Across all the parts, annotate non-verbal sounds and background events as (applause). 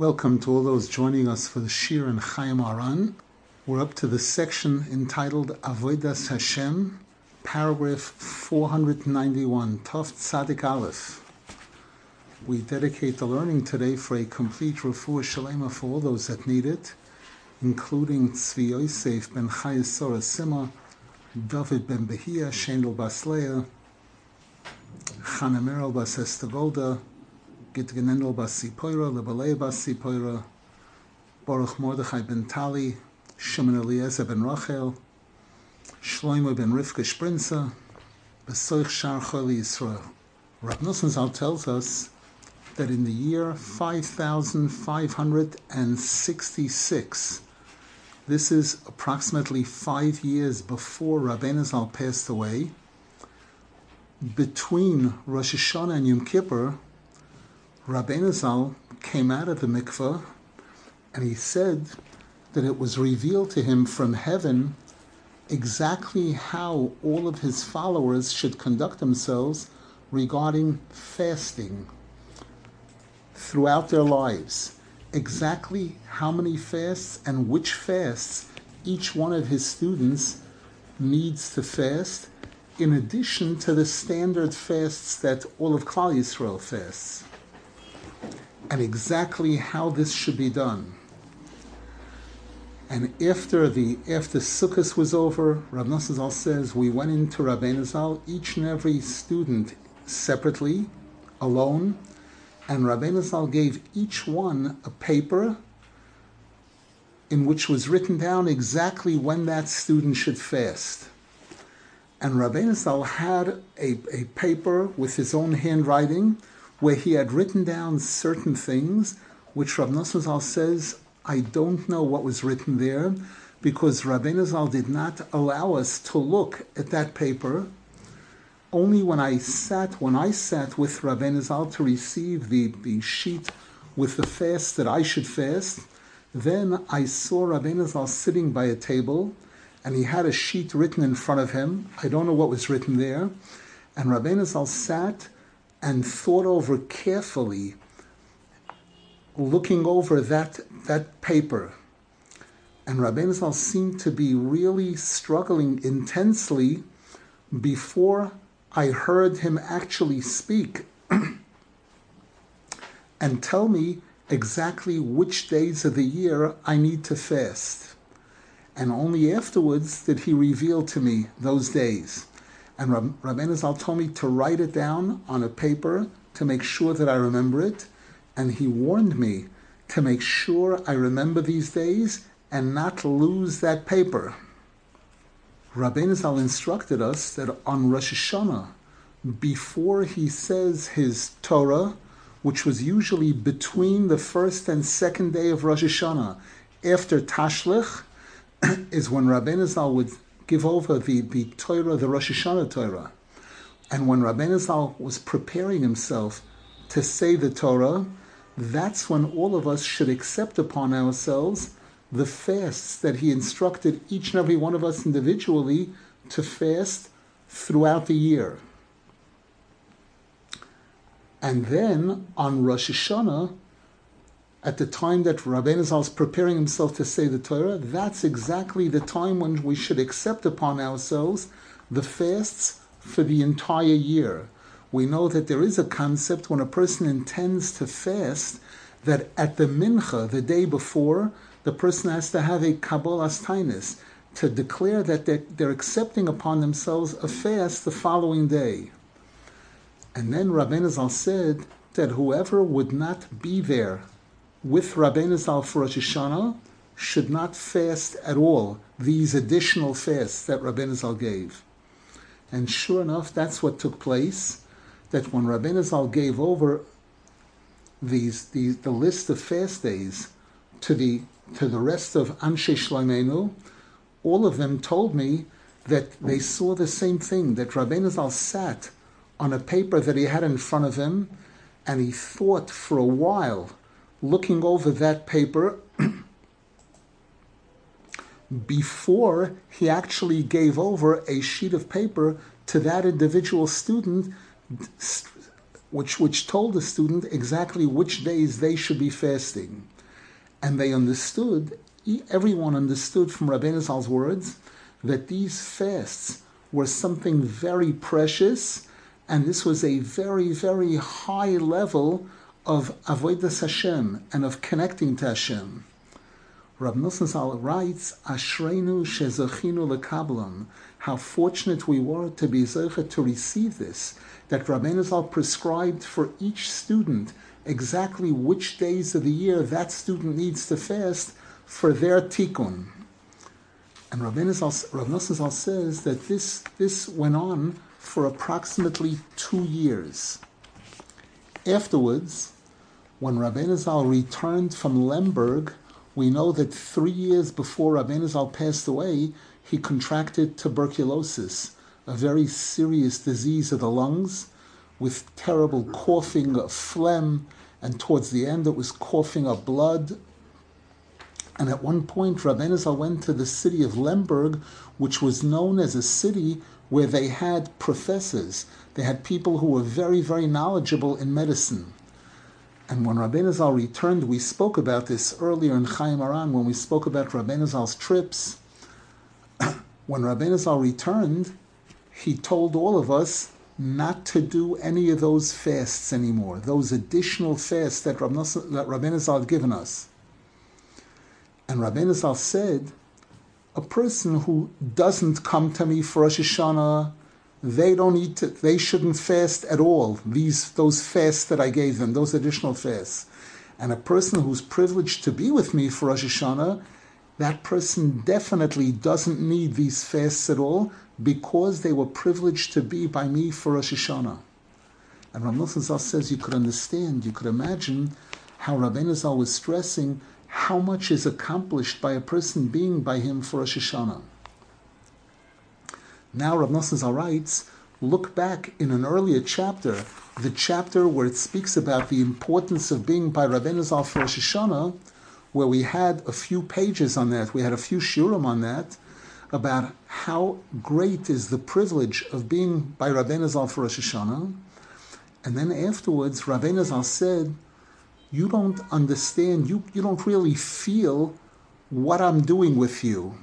Welcome to all those joining us for the Shiur and Chayei Moharan. We're up to the section entitled Avodas Hashem, paragraph 491, Tov Tzadik Aleph. We dedicate the learning today for a complete refuah shalema for all those that need it, including Tzvi Yosef ben Chayes Sora Sima, David ben Behia, Shendel Basleya, Chana Bas Estagolda, Gitgenendel Bas Sipoira, Lebalei Bas Sipoira, Baruch Mordechai ben Tali, Shimon Eliezer ben Rachel, Shloimo ben Rivka Sprinza, Besoich Shar Choli Yisrael. Rav Nosson tells us that in the year 5566, this is approximately five years before Rabbeinu passed away, between Rosh Hashanah and Yom Kippur, Rabbeinu Zal came out of the mikveh and he said that it was revealed to him from heaven exactly how all of his followers should conduct themselves regarding fasting throughout their lives. Exactly how many fasts and which fasts each one of his students needs to fast, in addition to the standard fasts that all of Klal Yisrael fasts, and exactly how this should be done. And after the after Sukkot was over, Rav Nosson says we went into Rabbeinu Zal, each and every student separately, alone, and Rabbeinu Zal gave each one a paper in which was written down exactly when that student should fast. And Rabbeinu Zal had a, a paper with his own handwriting where he had written down certain things, which Rav Nosson says, I don't know what was written there, because Rabbeinu Zal did not allow us to look at that paper. Only when I sat, when I sat with Rabbeinu Zal to receive the, the sheet with the fast that I should fast, then I saw Rabbeinu Zal sitting by a table, and he had a sheet written in front of him. I don't know what was written there. And Rabbeinu Zal sat and thought over carefully, looking over that, that paper. And Rabbeinu Zal seemed to be really struggling intensely before I heard him actually speak (clears throat) and tell me exactly which days of the year I need to fast. And only afterwards did he reveal to me those days. And Rab- Rabbeinu Zal told me to write it down on a paper to make sure that I remember it. And he warned me to make sure I remember these days and not lose that paper. Rabbeinu Zal instructed us that on Rosh Hashanah, before he says his Torah, which was usually between the first and second day of Rosh Hashanah, after Tashlich, (clears throat) is when Rabbeinu Zal would give over the, the Torah, the Rosh Hashanah Torah. And when Rabbeinu Zal was preparing himself to say the Torah, that's when all of us should accept upon ourselves the fasts that he instructed each and every one of us individually to fast throughout the year. And then on Rosh Hashanah, at the time that Rabbeinu Zal is preparing himself to say the Torah, that's exactly the time when we should accept upon ourselves the fasts for the entire year. We know that there is a concept when a person intends to fast that at the mincha, the day before, the person has to have a kabbalas tainis to declare that they're, they're accepting upon themselves a fast the following day. And then Rabbeinu Zal said that whoever would not be there with Rabbeinu Zal for Rosh Hashanah should not fast at all these additional fasts that Rabbeinu Zal gave. And sure enough, that's what took place. That when Rabbeinu Zal gave over these, these the list of fast days to the to the rest of Anshe Shloimenu, all of them told me that they saw the same thing. That Rabbeinu Zal sat on a paper that he had in front of him, and he thought for a while looking over that paper (clears throat) before he actually gave over a sheet of paper to that individual student, which, which told the student exactly which days they should be fasting. And they understood, everyone understood from Rabbeinu Zal's words, that these fasts were something very precious, and this was a very, very high level of avodas Hashem and of connecting to Hashem. Rab Nosson Zal writes, Ashreinu shezachinu lekablam, how fortunate we were to be zeichet to receive this, that Rabbeinu Zal prescribed for each student exactly which days of the year that student needs to fast for their tikkun. And Rav Nosson Zal says that this, this went on for approximately two years. Afterwards, when Rabbeinu Zal returned from Lemberg, we know that three years before Rabbeinu Zal passed away, he contracted tuberculosis, a very serious disease of the lungs, with terrible coughing of phlegm, and towards the end it was coughing of blood. And at one point, Rabbeinu Zal went to the city of Lemberg, which was known as a city where they had professors. They had people who were very, very knowledgeable in medicine. And when Rabbeinu Zal returned, we spoke about this earlier in Chayei Moharan when we spoke about Rabbeinu Zal's trips. (coughs) when Rabbeinu Zal returned, he told all of us not to do any of those fasts anymore, those additional fasts that, Rab that Rabbeinu Zal had given us. And Rabbeinu Zal said, a person who doesn't come to me for Rosh Hashanah they don't eat they shouldn't fast at all. These those fasts that I gave them, those additional fasts. And a person who's privileged to be with me for Rosh Hashanah, that person definitely doesn't need these fasts at all because they were privileged to be by me for Rosh Hashanah. And Rav Zal says you could understand, you could imagine how Rabbeinu Zal was stressing how much is accomplished by a person being by him for Rosh Hashanah. Now Rav Nosson writes, look back in an earlier chapter, the chapter where it speaks about the importance of being by Rabbeinu Zal for Rosh Hashanah, where we had a few pages on that, we had a few shiurim on that, about how great is the privilege of being by Rabbeinu Zal for Rosh Hashanah. And then afterwards, Rabbeinu Zal said, you don't understand, you, you don't really feel what I'm doing with you.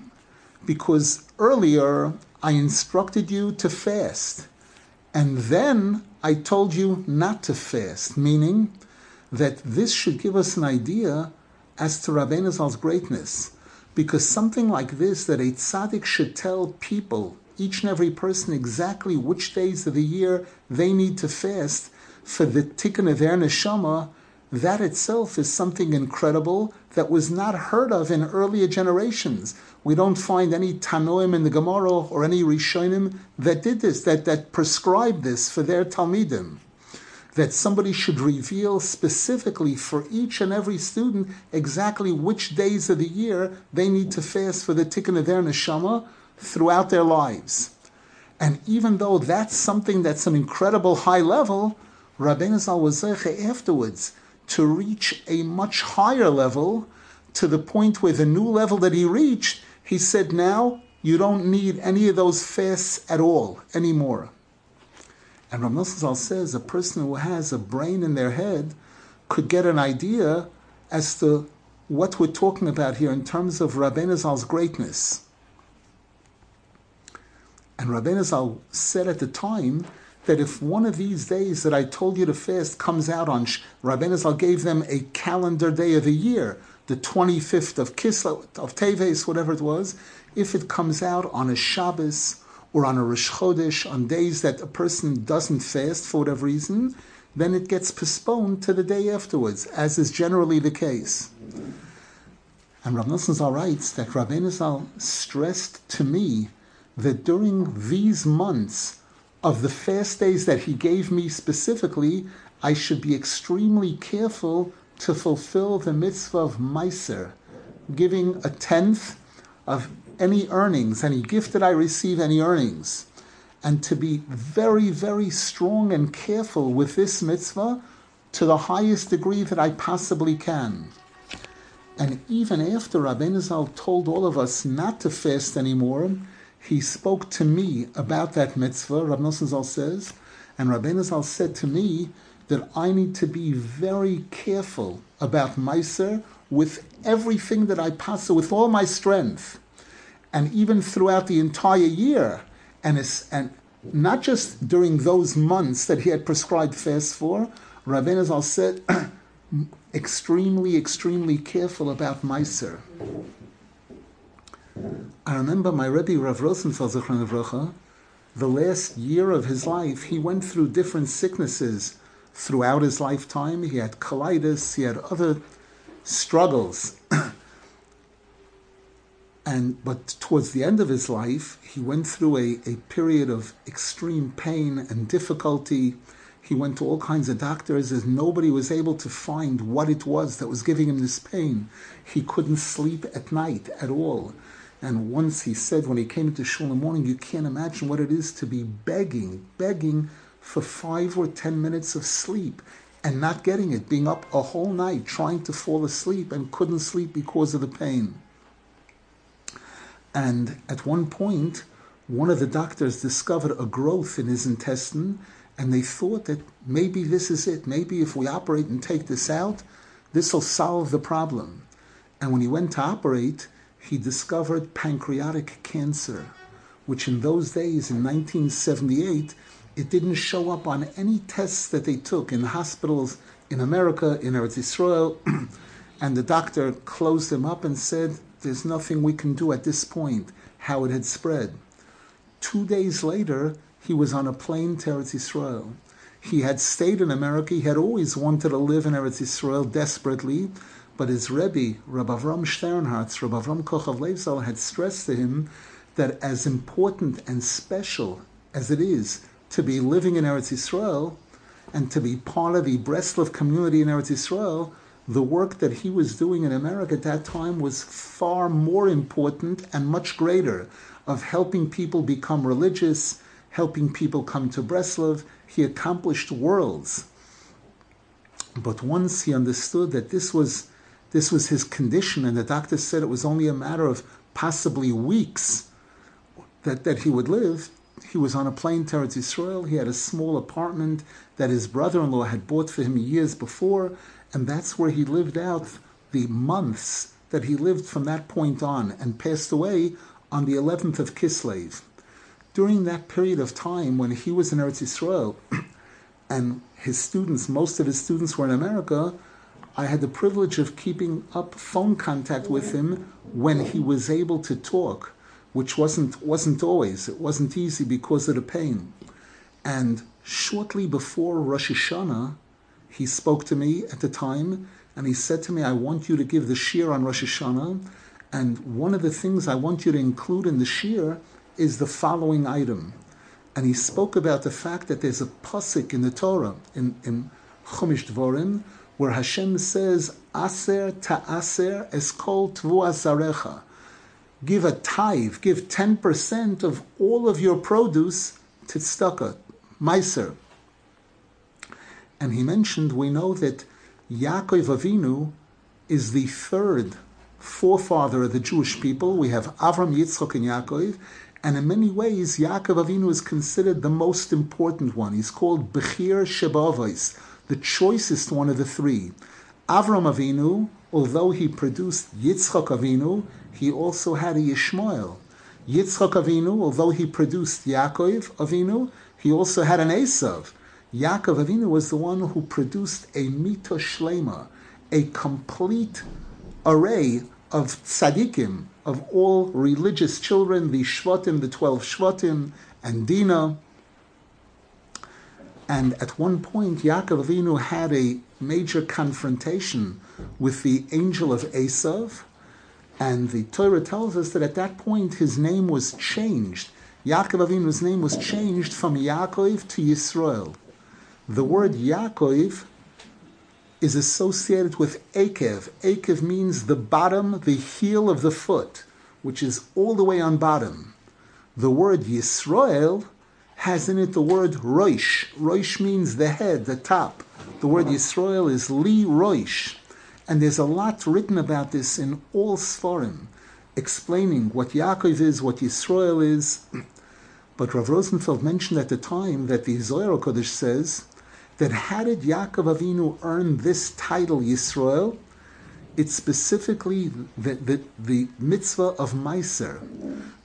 Because earlier I instructed you to fast. And then I told you not to fast, meaning that this should give us an idea as to Zal's greatness. Because something like this, that a tzaddik should tell people, each and every person, exactly which days of the year they need to fast for the tikkun of their neshama, that itself is something incredible that was not heard of in earlier generations. We don't find any Tanoim in the Gemara or any Rishonim that did this, that, that prescribed this for their Talmidim. That somebody should reveal specifically for each and every student exactly which days of the year they need to fast for the tikkun of their neshama throughout their lives. And even though that's something that's an incredible high level, Rabbeinu Zal was afterwards to reach a much higher level to the point where the new level that he reached, he said, now you don't need any of those fasts at all anymore. And Rav Nosson says a person who has a brain in their head could get an idea as to what we're talking about here in terms of Rabbeinu greatness. And Rabbeinu Zal said at the time that if one of these days that I told you to fast comes out on Rabbeinu Zal gave them a calendar day of the year, the 25th of Kislev, of Teves, whatever it was, if it comes out on a Shabbos or on a Rosh Chodesh, on days that a person doesn't fast for whatever reason, then it gets postponed to the day afterwards, as is generally the case. And Rav Nosson writes that Rabbeinu Zal stressed to me that during these months of the fast days that he gave me specifically, I should be extremely careful to fulfill the mitzvah of Meiser, giving a tenth of any earnings, any gift that I receive, any earnings, and to be very, very strong and careful with this mitzvah to the highest degree that I possibly can. And even after Rabbeinu Zal told all of us not to fast anymore, he spoke to me about that mitzvah, Rab Nosson Zal says, and Rabbeinu Zal said to me that I need to be very careful about Meiser with everything that I pass, with all my strength, and even throughout the entire year, and, and not just during those months that he had prescribed fast for. Rabbeinu Zal said, (clears throat) extremely, extremely careful about Meiser. I remember my Rebbe Rav Rosenfeld Zechron the last year of his life, he went through different sicknesses throughout his lifetime. He had colitis, he had other struggles. (coughs) and but towards the end of his life, he went through a, a period of extreme pain and difficulty. He went to all kinds of doctors as nobody was able to find what it was that was giving him this pain. He couldn't sleep at night at all. And once he said when he came into shul in the morning, you can't imagine what it is to be begging, begging for five or ten minutes of sleep and not getting it, being up a whole night trying to fall asleep and couldn't sleep because of the pain. And at one point, one of the doctors discovered a growth in his intestine, and they thought that maybe this is it. Maybe if we operate and take this out, this will solve the problem. And when he went to operate, he discovered pancreatic cancer, which in those days, in 1978, it didn't show up on any tests that they took in hospitals in America, in Eretz Israel. (clears throat) and the doctor closed him up and said, There's nothing we can do at this point, how it had spread. Two days later, he was on a plane to Eretz Israel. He had stayed in America. He had always wanted to live in Eretz Israel desperately, but his Rebbe, Rabbi Avram Sternhartz, Rabbi Avram Kochav Leivzal, had stressed to him that as important and special as it is to be living in Eretz Yisrael and to be part of the Breslov community in Eretz Yisrael, the work that he was doing in America at that time was far more important and much greater of helping people become religious, helping people come to Breslov. He accomplished worlds. But once he understood that this was this was his condition, and the doctor said it was only a matter of possibly weeks that, that he would live. He was on a plane to Israel. He had a small apartment that his brother-in-law had bought for him years before, and that's where he lived out the months that he lived from that point on, and passed away on the 11th of Kislev. During that period of time when he was in Eretz Israel, (clears throat) and his students, most of his students were in America, I had the privilege of keeping up phone contact with him when he was able to talk, which wasn't wasn't always. It wasn't easy because of the pain. And shortly before Rosh Hashanah, he spoke to me at the time, and he said to me, "I want you to give the shiur on Rosh Hashanah, and one of the things I want you to include in the shiur is the following item." And he spoke about the fact that there's a pasuk in the Torah in in Chumash Dvorim where Hashem says, Aser ta'aser eskol tvu. Give a tithe, give 10% of all of your produce to tzedakah, meiser. And he mentioned, we know that Yaakov Avinu is the third forefather of the Jewish people. We have Avram, Yitzchak, and Yaakov. And in many ways, Yaakov Avinu is considered the most important one. He's called Bechir Shebavos, the choicest one of the three. Avram Avinu, although he produced Yitzchak Avinu, he also had a Yishmael. Yitzchak Avinu, although he produced Yaakov Avinu, he also had an Esav. Yaakov Avinu was the one who produced a Mito Shlema, a complete array of tzaddikim, of all religious children, the Shvatim, the 12 Shvatim, and Dinah. And at one point, Yaakov Avinu had a major confrontation with the angel of Esav, and the Torah tells us that at that point his name was changed. Yaakov Avinu's name was changed from Yaakov to Yisrael. The word Yaakov is associated with Akev. Akev means the bottom, the heel of the foot, which is all the way on bottom. The word Yisrael has in it the word Roish. Roish means the head, the top. The word Yisrael is Li Roish. And there's a lot written about this in all Sforim, explaining what Yaakov is, what Yisrael is. (clears throat) But Rav Rosenfeld mentioned at the time that the Zohar Kodesh says that how did Yaakov Avinu earn this title, Yisrael? It's specifically the, the, the mitzvah of Meiser.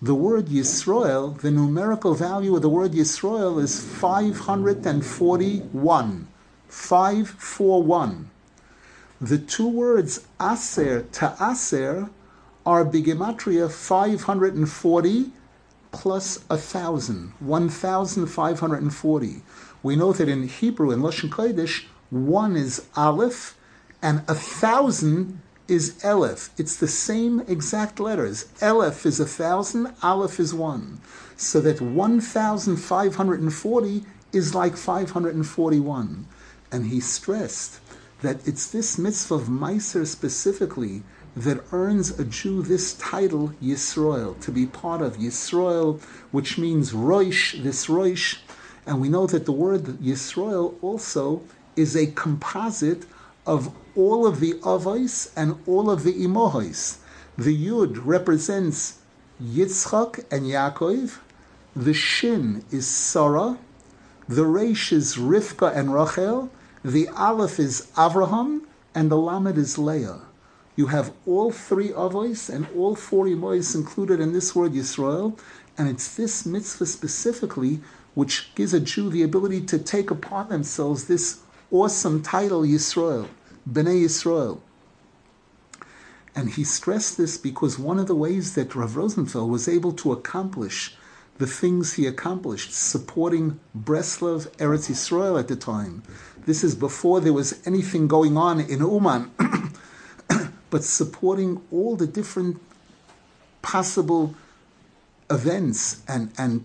The word Yisrael, the numerical value of the word Yisrael is 541. 541. The two words Aser ta'aser are Bigematria 540 plus a thousand, 1,540. We know that in Hebrew, in Lashon Kodesh, one is Aleph and a thousand is Elef. It's the same exact letters. Elef is a thousand, Aleph is one. So that 1,540 is like 541. And he stressed that it's this mitzvah of Meiser specifically that earns a Jew this title, Yisroel, to be part of Yisroel, which means Roish, this Roish. And we know that the word Yisroel also is a composite of all of the Avos and all of the Imohos. The Yud represents Yitzchak and Yaakov. The Shin is Sarah. The resh is Rivka and Rachel. The Aleph is Avraham. And the Lamed is Leah. You have all three Avos and all four Imohos included in this word Yisrael. And it's this mitzvah specifically which gives a Jew the ability to take upon themselves this awesome title, Yisrael, Bnei Yisrael. And he stressed this because one of the ways that Rav Rosenfeld was able to accomplish the things he accomplished, supporting Breslov, Eretz Yisrael at the time. This is before there was anything going on in Uman, (coughs) but supporting all the different possible events and and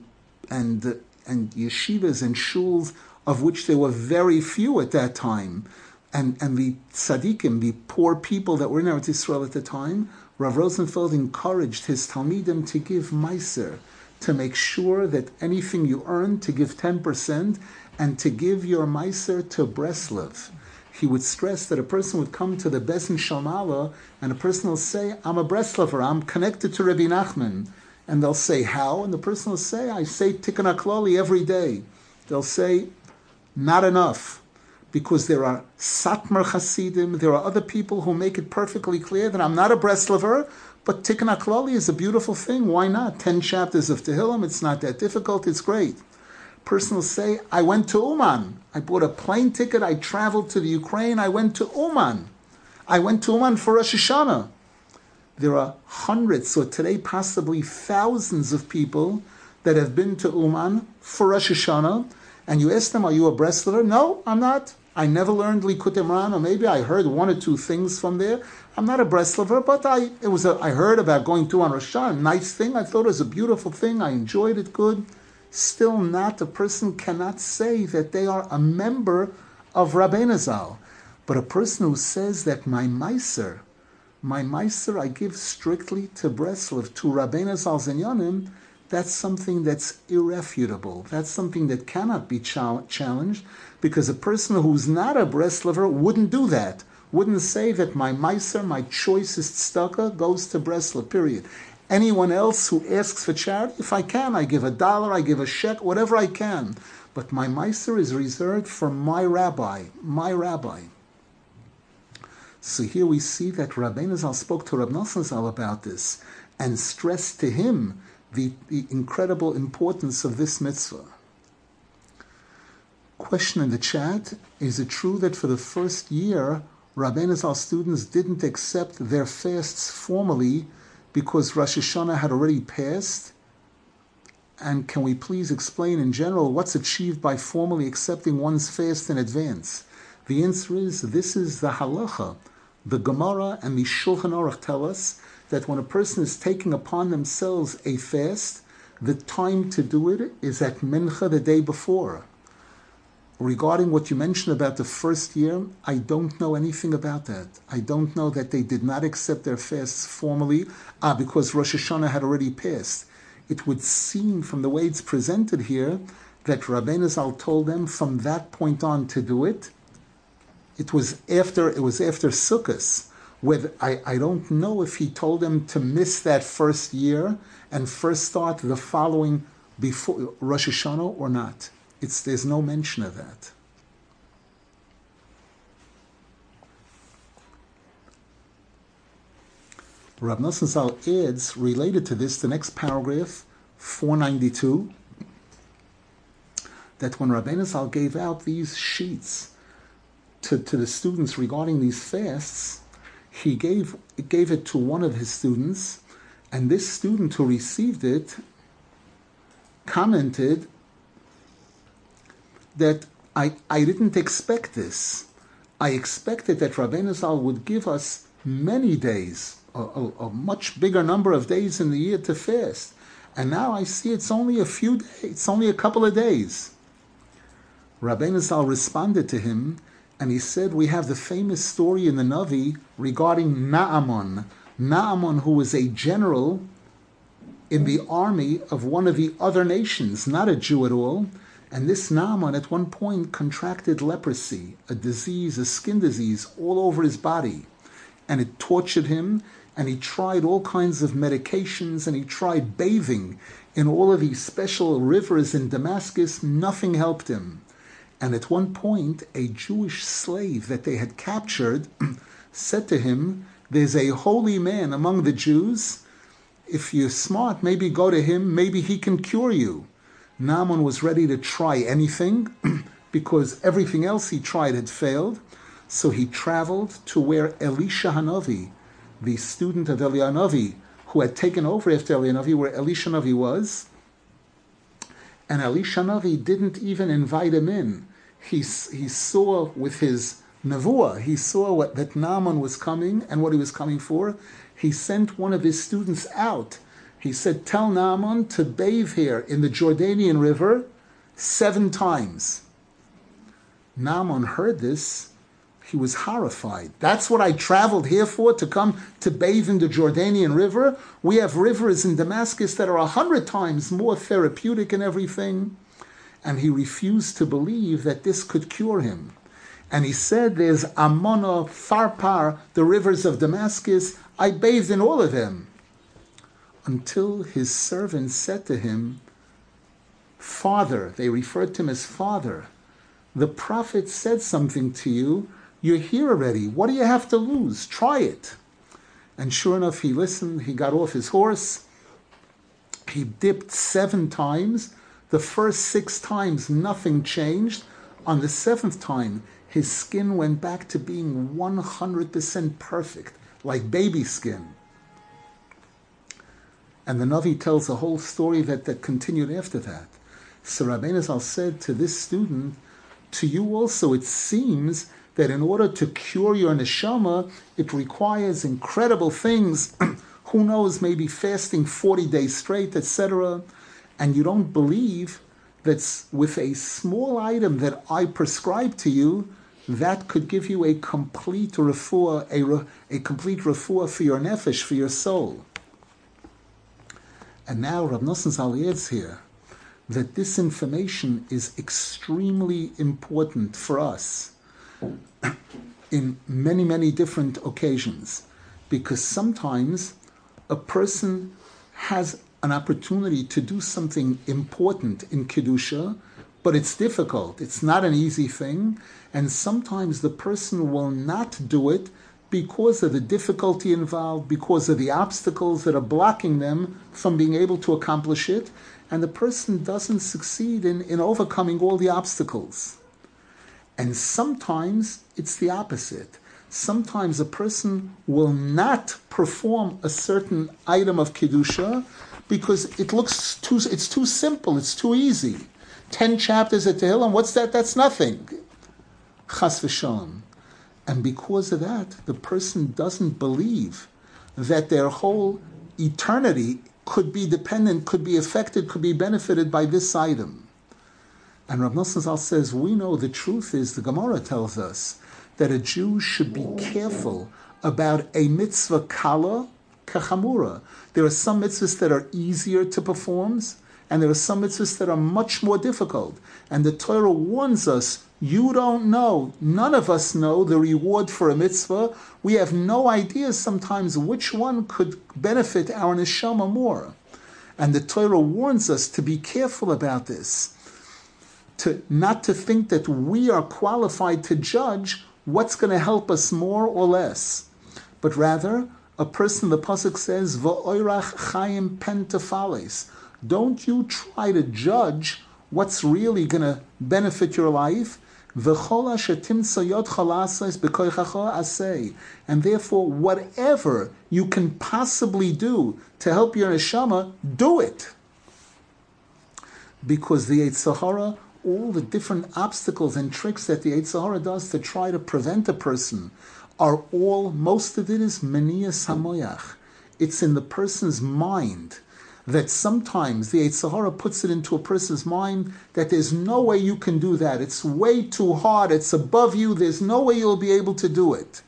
and and yeshivas and shuls of which there were very few at that time. And, and the tzaddikim, the poor people that were in Eretz Yisrael at the time, Rav Rosenfeld encouraged his talmidim to give meiser, to make sure that anything you earn, to give 10%, and to give your meiser to Breslov. He would stress that a person would come to the Beis Din Shel Maala, and a person will say, I'm a Breslover, I'm connected to Rabbi Nachman. And they'll say, how? And the person will say, I say Tikkun HaKlali every day. They'll say, not enough. Because there are Satmar Hasidim, there are other people who make it perfectly clear that I'm not a Breslover, but Tikkun HaKlali is a beautiful thing. Why not? Ten chapters of Tehillim, it's not that difficult, it's great. Person will say, I went to Uman. I bought a plane ticket, I traveled to the Ukraine, I went to Uman. I went to Uman for Rosh Hashanah. There are hundreds, or today possibly thousands of people that have been to Uman for Rosh Hashanah, and you ask them, Are you a Breslover? No, I'm not. I never learned Likutei Moharan, or maybe I heard one or two things from there. I'm not a Breslover, but I it was a, I heard about going to on Rosh Hashanah, nice thing. I thought it was a beautiful thing. I enjoyed it good. Still not, a person cannot say that they are a member of Rabbeinu. But a person who says that my Meiser, my Meiser I give strictly to Breslov, to Rabbeinu Zal that's something that's irrefutable. That's something that cannot be challenged because a person who's not a Breslover wouldn't do that. Wouldn't say that my Meiser, my choicest tzedakah, goes to Breslov, period. Anyone else who asks for charity, if I can, I give a dollar, I give a shekel, whatever I can. But my Meiser is reserved for my rabbi, my rabbi. So here we see that Rabbeinu Zal spoke to Rab Nosson Zal about this and stressed to him the, the incredible importance of this mitzvah. Question in the chat Is it true that for the first year, Rabbeinu Zal students didn't accept their fasts formally because Rosh Hashanah had already passed? And can we please explain in general what's achieved by formally accepting one's fast in advance? The answer is this is the halacha. The Gemara and the Shulchan Aruch tell us that when a person is taking upon themselves a fast, the time to do it is at Mincha the day before. Regarding what you mentioned about the first year, I don't know anything about that. I don't know that they did not accept their fasts formally ah, because Rosh Hashanah had already passed. It would seem from the way it's presented here that Rabbeinu Zal told them from that point on to do it. It was after it was after Sukkot with I, I don't know if he told him to miss that first year and first start the following before Rosh Hashanah or not. It's, there's no mention of that. Rav Nosson Zal adds, related to this, the next paragraph, 492, that when Rabbeinu Zal gave out these sheets to, to the students regarding these fasts, he gave, gave it to one of his students, and this student who received it commented that I, I didn't expect this. I expected that Rabbeinu Zal would give us many days, a, a, a, much bigger number of days in the year to fast. And now I see it's only a few days, it's only a couple of days. Rabbeinu Zal responded to him and he said, We have the famous story in the Navi regarding Naaman. Naaman, who was a general in the army of one of the other nations, not a Jew at all. And this Naaman at one point contracted leprosy, a disease, a skin disease, all over his body. And it tortured him, and he tried all kinds of medications, and he tried bathing in all of these special rivers in Damascus. Nothing helped him. And at one point, a Jewish slave that they had captured (clears throat) said to him, There's a holy man among the Jews. If you're smart, maybe go to him, maybe he can cure you. Naaman was ready to try anything (clears throat) because everything else he tried had failed. So he traveled to where Elisha Hanavi, the student of Elianavi, who had taken over after Elianavi, where Elisha Hanavi was, and Elisha Navi didn't even invite him in. He, he saw with his nevuah, he saw what, that Naaman was coming and what he was coming for. He sent one of his students out. He said, Tell Naaman to bathe here in the Jordanian River seven times. Naaman heard this he was horrified. That's what I traveled here for, to come to bathe in the Jordanian River. We have rivers in Damascus that are a hundred times more therapeutic and everything. And he refused to believe that this could cure him. And he said, There's Ammona, Pharpar, the rivers of Damascus. I bathed in all of them. Until his servant said to him, Father, they referred to him as Father, the prophet said something to you you're here already. What do you have to lose? Try it. And sure enough, he listened. He got off his horse. He dipped seven times. The first six times, nothing changed. On the seventh time, his skin went back to being 100% perfect, like baby skin. And the Navi tells a whole story that, that continued after that. So Rabbeinu said to this student, to you also it seems that in order to cure your neshama, it requires incredible things. (clears throat) Who knows, maybe fasting 40 days straight, etc. And you don't believe that with a small item that I prescribe to you, that could give you a complete refuah, a, a complete refuah for your nefesh, for your soul. And now Rab Nosson Zal here that this information is extremely important for us in many, many different occasions. Because sometimes a person has an opportunity to do something important in Kedusha, but it's difficult. It's not an easy thing. And sometimes the person will not do it because of the difficulty involved, because of the obstacles that are blocking them from being able to accomplish it. And the person doesn't succeed in, in overcoming all the obstacles. And sometimes it's the opposite. Sometimes a person will not perform a certain item of kedusha because it looks too. It's too simple. It's too easy. Ten chapters at Tehillim. What's that? That's nothing. Chas v'shalom. And because of that, the person doesn't believe that their whole eternity could be dependent, could be affected, could be benefited by this item. And Rav Nosson says, we know the truth is, the Gemara tells us, that a Jew should be careful about a mitzvah kala kachamura. There are some mitzvahs that are easier to perform, and there are some mitzvahs that are much more difficult. And the Torah warns us, you don't know, none of us know the reward for a mitzvah. We have no idea sometimes which one could benefit our neshama more. And the Torah warns us to be careful about this to not to think that we are qualified to judge what's going to help us more or less, but rather a person, the Pasuk says, V'oirach chayim pentafales. Don't you try to judge what's really going to benefit your life. And therefore, whatever you can possibly do to help your neshama, do it. Because the Yetzer Hara, all the different obstacles and tricks that the Yetzer Hara does to try to prevent a person are all, most of it is menia samoyach. It's in the person's mind that sometimes the Yetzer Hara puts it into a person's mind that there's no way you can do that. It's way too hard. It's above you. There's no way you'll be able to do it.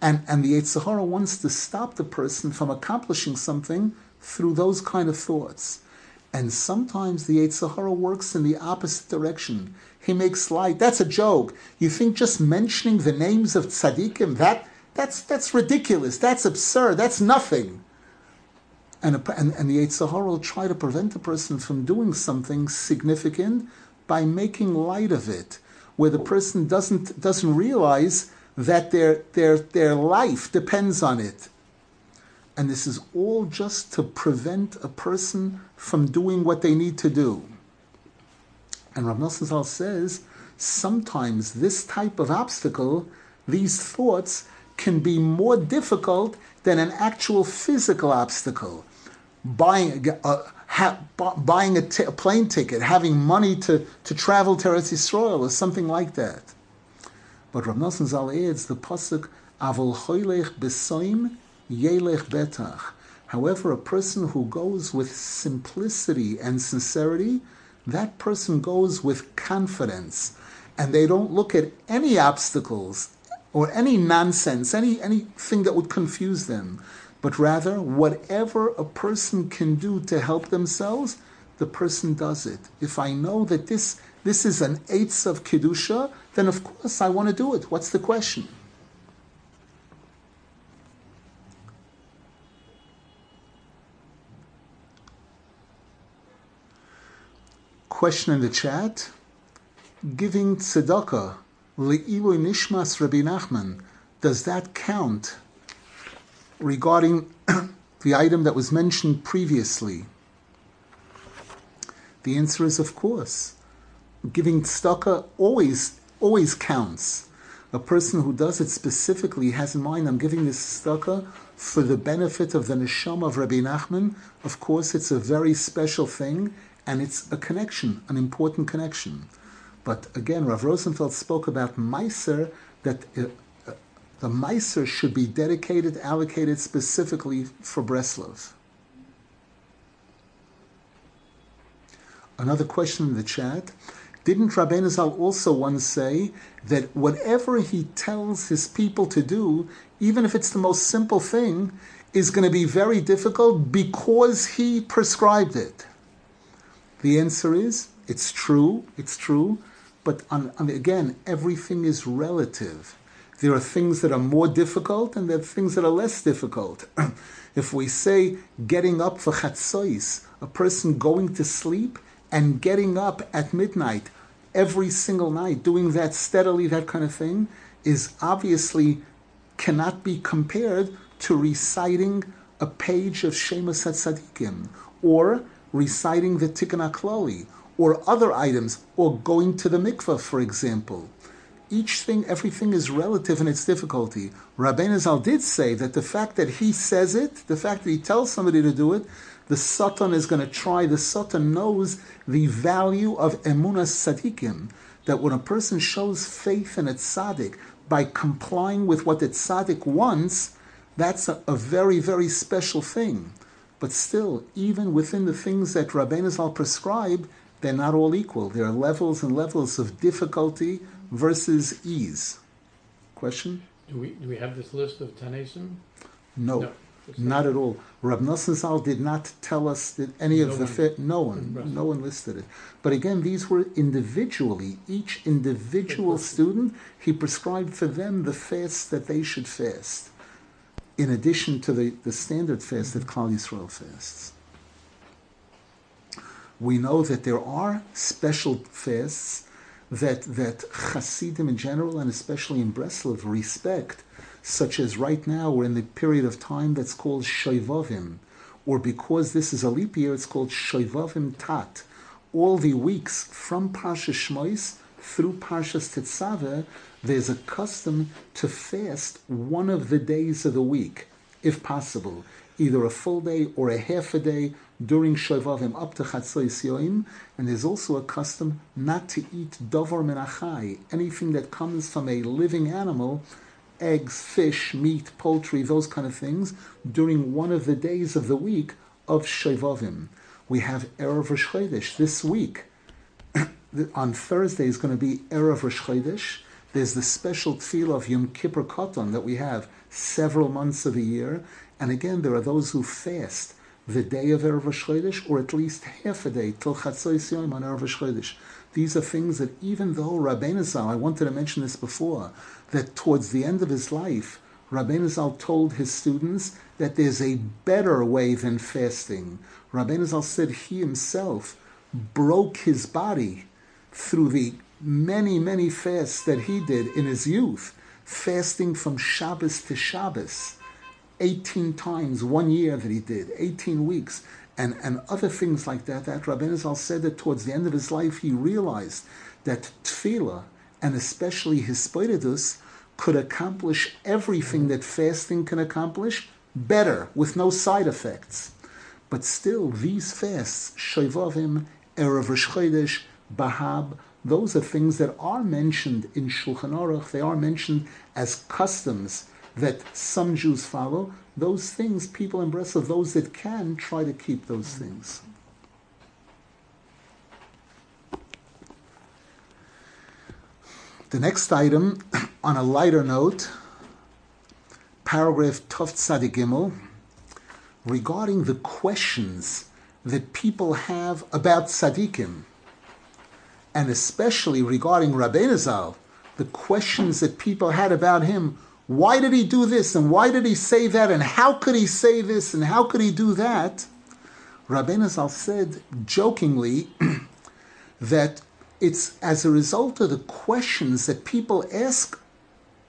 And, and the Yetzer Hara wants to stop the person from accomplishing something through those kind of thoughts. And sometimes the Yetzer Hara works in the opposite direction. He makes light. That's a joke. You think just mentioning the names of tzaddikim, that, that's, that's ridiculous. That's absurd. That's nothing. And, a, and, and the Yetzer Hara will try to prevent a person from doing something significant by making light of it, where the person doesn't, doesn't realize that their, their, their life depends on it. And this is all just to prevent a person from doing what they need to do. And Rav Nosson says sometimes this type of obstacle, these thoughts, can be more difficult than an actual physical obstacle buying a, ha, buying a, t- a plane ticket, having money to, to travel to Eretz Yisrael, or something like that. But Rav Nosson Zal adds the pasuk Avol choylech besoim yelech betach. However, a person who goes with simplicity and sincerity, that person goes with confidence, and they don't look at any obstacles or any nonsense, any anything that would confuse them but rather whatever a person can do to help themselves, the person does it. If I know that this this is an eighth of kedusha, then of course I want to do it. What's the question? Question in the chat: Giving tzedakah le'ilu nishmas Rabbi Nachman does that count regarding (clears throat) the item that was mentioned previously? The answer is of course. Giving tzedakah always always counts. A person who does it specifically has in mind, I'm giving this tzedakah for the benefit of the neshama of Rabbi Nachman. Of course, it's a very special thing, and it's a connection, an important connection. But again, Rav Rosenfeld spoke about Meiser, that uh, the Meiser should be dedicated, allocated specifically for Breslov. Another question in the chat. Didn't Rabbeinu Zal also once say that whatever he tells his people to do, even if it's the most simple thing, is going to be very difficult because he prescribed it? The answer is it's true, it's true, but on, on, again, everything is relative. There are things that are more difficult and there are things that are less difficult. (clears throat) if we say getting up for chatzos, a person going to sleep and getting up at midnight every single night, doing that steadily, that kind of thing, is obviously cannot be compared to reciting a page of Shema Tzadikim or reciting the Tikkun HaKlali or other items or going to the mikveh, for example each thing, everything is relative in its difficulty. Rabbeinu Zal did say that the fact that he says it, the fact that he tells somebody to do it, the Satan is going to try. The Satan knows the value of emunas tzaddikim. That when a person shows faith in a tzaddik by complying with what the tzaddik wants, that's a, a very, very special thing. But still, even within the things that Rabbeinu Zal prescribe, they're not all equal. There are levels and levels of difficulty versus ease. Question? Do we, do we have this list of Taanisim? No, no not at all. Rab Nosson Zal did not tell us that any no of the fi- no one, no one listed it. But again, these were individually. Each individual student, he prescribed for them the fast that they should fast, in addition to the, the standard fast that Klal Yisrael fasts. We know that there are special fasts that that Hasidim in general and especially in Breslov respect. such as right now we're in the period of time that's called Shoivavim, or because this is a leap year, it's called Shoivavim Tat. All the weeks from Parsha Shmois through Parshas Tetzaveh, there's a custom to fast one of the days of the week, if possible, either a full day or a half a day during Shovavim up to Chatzos Yoim, and there's also a custom not to eat Dovar Menachai, anything that comes from a living animal, eggs, fish, meat, poultry, those kind of things, during one of the days of the week of Shovavim. We have Erev Rosh this week. On Thursday is going to be Erev Rosh Chodesh. There's the special tefillah of Yom Kippur Koton that we have several months of the year. And again, there are those who fast the day of Erev Chodesh, or at least half a day till Chatzos Yom on Erev Chodesh. These are things that even though Rabbeinu Zal, I wanted to mention this before, that towards the end of his life, Rabbeinu Zal told his students that there's a better way than fasting. Rabbeinu Zal said he himself broke his body through the many, many fasts that he did in his youth, fasting from Shabbos to Shabbos 18 times one year that he did, 18 weeks, and, and other things like that. That Rabbi Zal said that towards the end of his life, he realized that tefillah, and especially hisbodedus, could accomplish everything that fasting can accomplish better, with no side effects. But still, these fasts, Shovavim, Erev Rosh Chodesh, Bahab, those are things that are mentioned in Shulchan Aruch. They are mentioned as customs that some Jews follow, those things people in Breslov, those that can, try to keep those things. The next item, (coughs) on a lighter note, paragraph Tov Gimel, regarding the questions that people have about tzaddikim, and especially regarding Rabbeinu Zal, the questions that people had about him why did he do this and why did he say that and how could he say this and how could he do that? Rabbeinu Zal said jokingly (clears throat) that it's as a result of the questions that people ask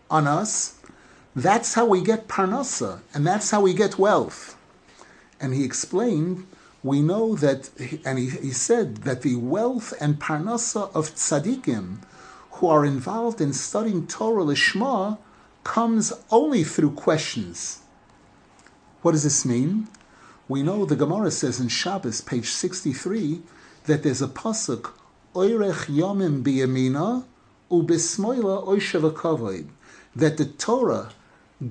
on us, that's how we get parnasa and that's how we get wealth. And he explained, we know that, and he, he said that the wealth and parnasa of tzaddikim who are involved in studying Torah Lishma comes only through questions. What does this mean? We know the Gemara says in Shabbos, page 63, that there's a pasuk, Oirech Yomim Biyamina Ubismoila Oishavakavoid, that the Torah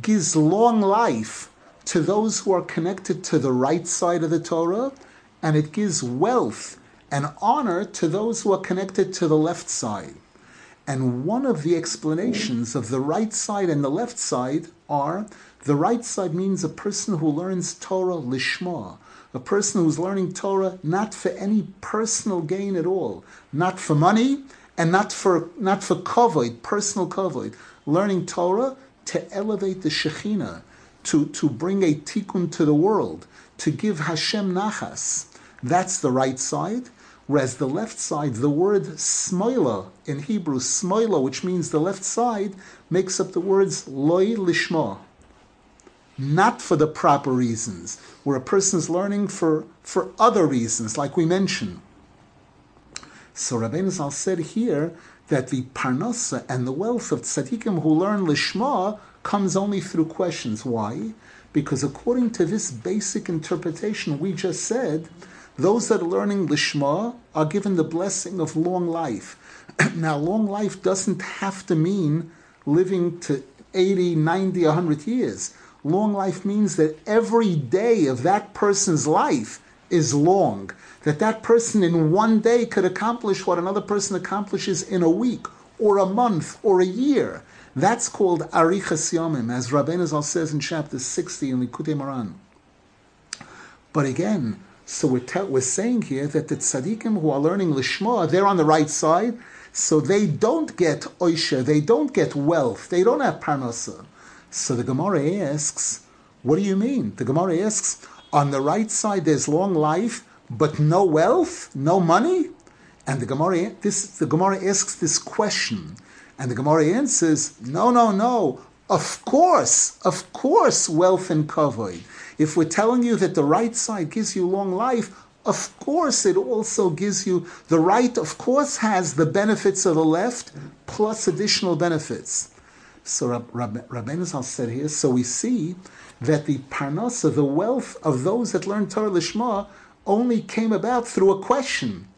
gives long life to those who are connected to the right side of the Torah, and it gives wealth and honor to those who are connected to the left side. And one of the explanations of the right side and the left side are the right side means a person who learns Torah lishma, a person who's learning Torah not for any personal gain at all, not for money and not for not for kavod, personal kavod, learning Torah to elevate the Shekhinah, to, to bring a tikkun to the world, to give Hashem nachas. That's the right side. Whereas the left side, the word smoila in Hebrew, smoila, which means the left side, makes up the words loy lishma. Not for the proper reasons, where a person is learning for, for other reasons, like we mentioned. So Rabbeinu Zal said here that the parnasa and the wealth of tzaddikim who learn lishma comes only through questions. Why? Because according to this basic interpretation we just said, those that are learning Lishma are given the blessing of long life. (clears throat) now, long life doesn't have to mean living to 80, 90, 100 years. Long life means that every day of that person's life is long. That that person in one day could accomplish what another person accomplishes in a week or a month or a year. That's called Arichas Yomim, as Rabbeinu Zal says in chapter 60 in Likutei Moharan. But again, so we're, te- we're saying here that the tzaddikim who are learning lishma, they're on the right side, so they don't get oisha, they don't get wealth, they don't have parnasa. So the Gemara asks, what do you mean? The Gemara asks, on the right side there's long life, but no wealth, no money? And the Gemara, this, the Gemara asks this question, and the Gemara answers, no, no, no. Of course, of course, wealth and kavod. If we're telling you that the right side gives you long life, of course it also gives you the right, of course, has the benefits of the left plus additional benefits. So Rab, Rab, said here, so we see that the parnasa, the wealth of those that learn Torah Lishma, only came about through a question.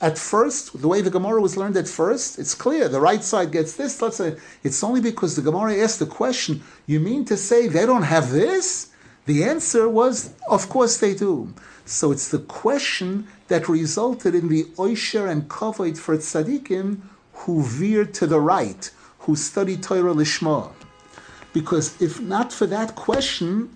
At first, the way the Gemara was learned at first, it's clear. The right side gets this. Let's say it's only because the Gemara asked the question. You mean to say they don't have this? The answer was, of course they do. So it's the question that resulted in the oisher and kavod for tzaddikim who veered to the right, who studied Torah lishma. Because if not for that question,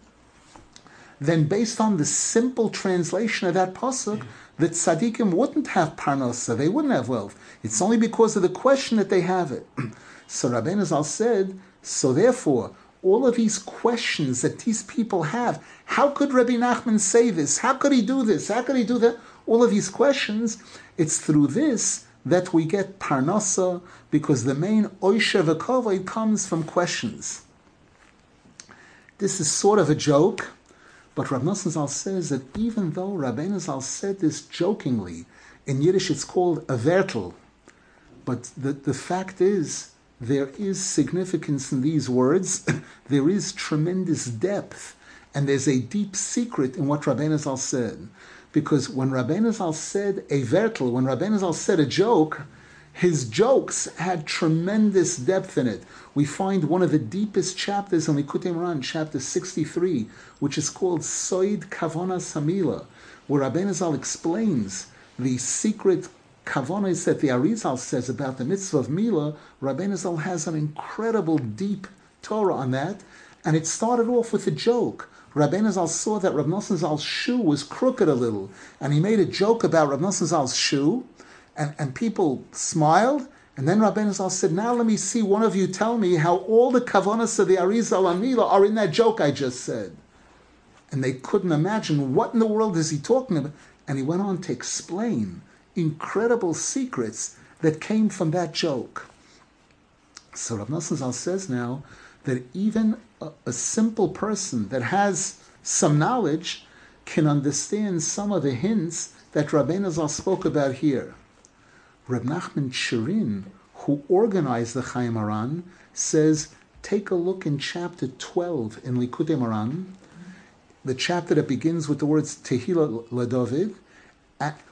then based on the simple translation of that pasuk, the tzaddikim wouldn't have parnasa, they wouldn't have wealth. It's only because of the question that they have it. (clears throat) so Rabbeinu Zal said, so therefore, all of these questions that these people have, how could Rabbi Nachman say this? How could he do this? How could he do that? All of these questions, it's through this that we get parnasa, because the main oisha v'kovay comes from questions. This is sort of a joke, but Rav Nosson says that even though Rabbeinu Zal said this jokingly, in Yiddish it's called a vertel, but the, the fact is, there is significance in these words, (laughs) there is tremendous depth, and there's a deep secret in what Rabbeinu Zal said. Because when Rabbeinu Zal said a vertel, when Rabbeinu Zal said a joke, his jokes had tremendous depth in it. We find one of the deepest chapters in Likutei Moharan, chapter 63, which is called Soid Kavona Samila, where Rabbeinu Zal explains the secret kavonas that the Arizal says about the mitzvah of Mila. Rabbeinu Zal has an incredible deep Torah on that, and it started off with a joke. Rabbeinu Zal saw that Rav Zal's shoe was crooked a little, and he made a joke about Rav Zal's shoe, and, and people smiled, and then Rabbeinu Zal said, now let me see one of you tell me how all the kavanas of the Arizal Amila are in that joke I just said. And they couldn't imagine what in the world is he talking about. And he went on to explain incredible secrets that came from that joke. So Rav Nosson Zal says now that even a, a simple person that has some knowledge can understand some of the hints that Rabbeinu Zal spoke about here. Reb Nachman Tcherin, who organized the Chayei Moharan, says, take a look in chapter 12 in Likutei Moharan, the chapter that begins with the words Tehillah LaDavid,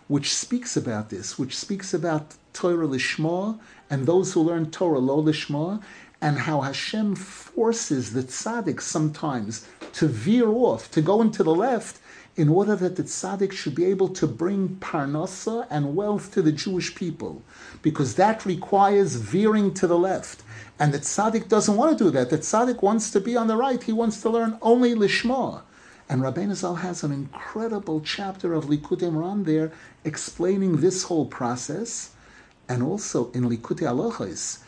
which speaks about this, which speaks about Torah Lishma and those who learn Torah Lo Lishma, and how Hashem forces the tzaddik sometimes to veer off, to go into the left, in order that the tzaddik should be able to bring parnasa and wealth to the Jewish people, because that requires veering to the left. And the tzaddik doesn't want to do that. The tzaddik wants to be on the right. He wants to learn only lishma. And Rabbeinu Zal has an incredible chapter of Likutei Moharan there explaining this whole process, and also in Likutei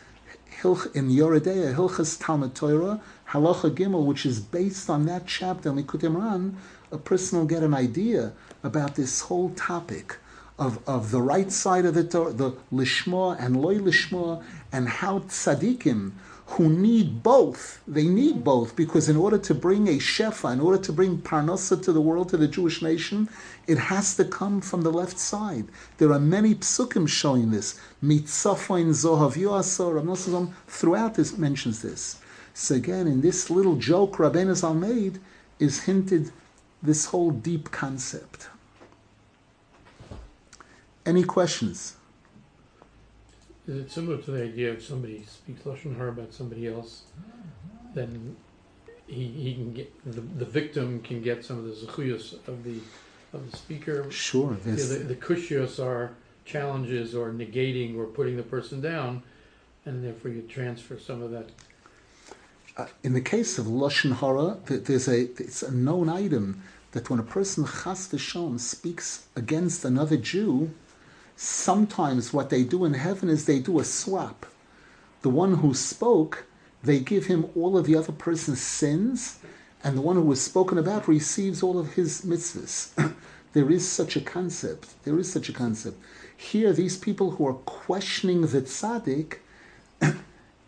Hilch in Yoreh De'ah, Hilchas Talmud Torah, Halacha Gimel, which is based on that chapter in Likutei Moharan, a person will get an idea about this whole topic of, of the right side of the Torah, the Lishma and Loy Lishma, and how tzaddikim who need both, they need both, because in order to bring a shefa, in order to bring parnasa to the world, to the Jewish nation, it has to come from the left side. There are many psukim showing this. Mitzafoin zohav yoasor, throughout this mentions this. So again, in this little joke Rabbeinu Zal made, is hinted this whole deep concept. Any questions? Is it similar to the idea of somebody speaks lashon hara about somebody else, then he, he can get the, the victim can get some of the zechuyos of the of the speaker. Sure. Yeah, the, the kushios are challenges or negating or putting the person down, and therefore you transfer some of that. Uh, in the case of lashon hara, there's a it's a known item that when a person chas v'shom speaks against another Jew, sometimes what they do in heaven is they do a swap. The one who spoke, they give him all of the other person's sins, and the one who was spoken about receives all of his mitzvahs. (clears throat) there is such a concept. There is such a concept. Here, these people who are questioning the tzaddik, (clears throat)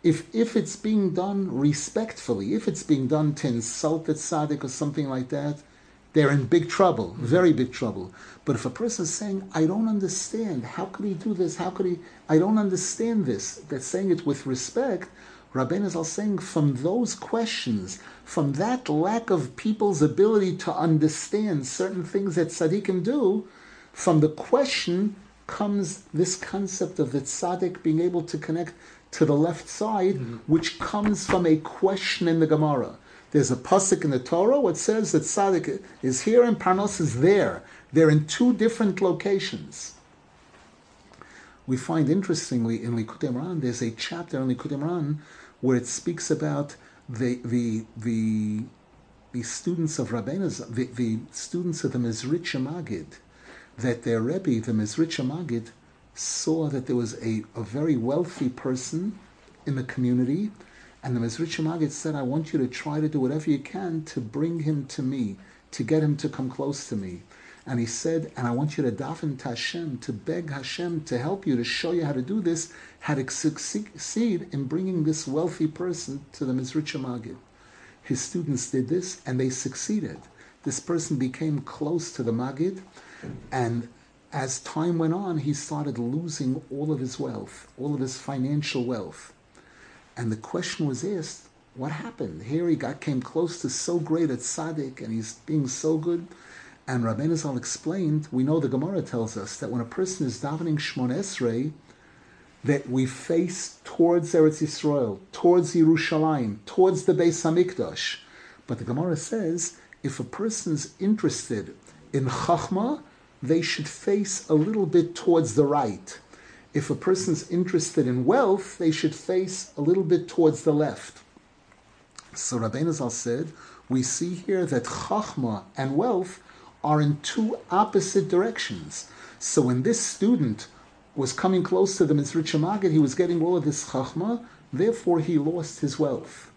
if if it's being done respectfully, if it's being done to insult the tzaddik or something like that, they're in big trouble, very big trouble. But if a person is saying, I don't understand, how could he do this? How could he? I don't understand this. They're saying it with respect. Rabbeinu is saying from those questions, from that lack of people's ability to understand certain things that tzaddikim do, from the question comes this concept of the tzaddik being able to connect to the left side, mm-hmm. which comes from a question in the Gemara. There's a pasuk in the Torah which says that tzaddik is here and Parnos is there. They're in two different locations we find interestingly in Likutei Moharan, there's a chapter in Likutei Moharan where it speaks about the the the the students of Rabbeinu, the, the students of the Mezritcher Magid, that their Rebbe, the Mezritcher Magid, saw that there was a, a very wealthy person in the community, and the Mezritcher Magid said, I want you to try to do whatever you can to bring him to me, to get him to come close to me. And he said, and I want you to daven to Hashem, to beg Hashem to help you, to show you how to do this, how to succeed in bringing this wealthy person to the Mezritcher Magid. His students did this, and they succeeded. This person became close to the Magid, and as time went on, he started losing all of his wealth, all of his financial wealth. And the question was asked, what happened? Here he got came close to so great a tzaddik, and he's being so good. And Rabbeinu Zal explained, we know the Gemara tells us that when a person is davening Shmon Esrei, that we face towards Eretz Yisrael, towards Yerushalayim, towards the Beis Hamikdash. But the Gemara says, if a person's interested in Chachma, they should face a little bit towards the right. If a person's interested in wealth, they should face a little bit towards the left. So Rabbeinu Zal said, we see here that Chachma and wealth are in two opposite directions. So when this student was coming close to the Mezritcher he was getting all of this chachma, therefore he lost his wealth.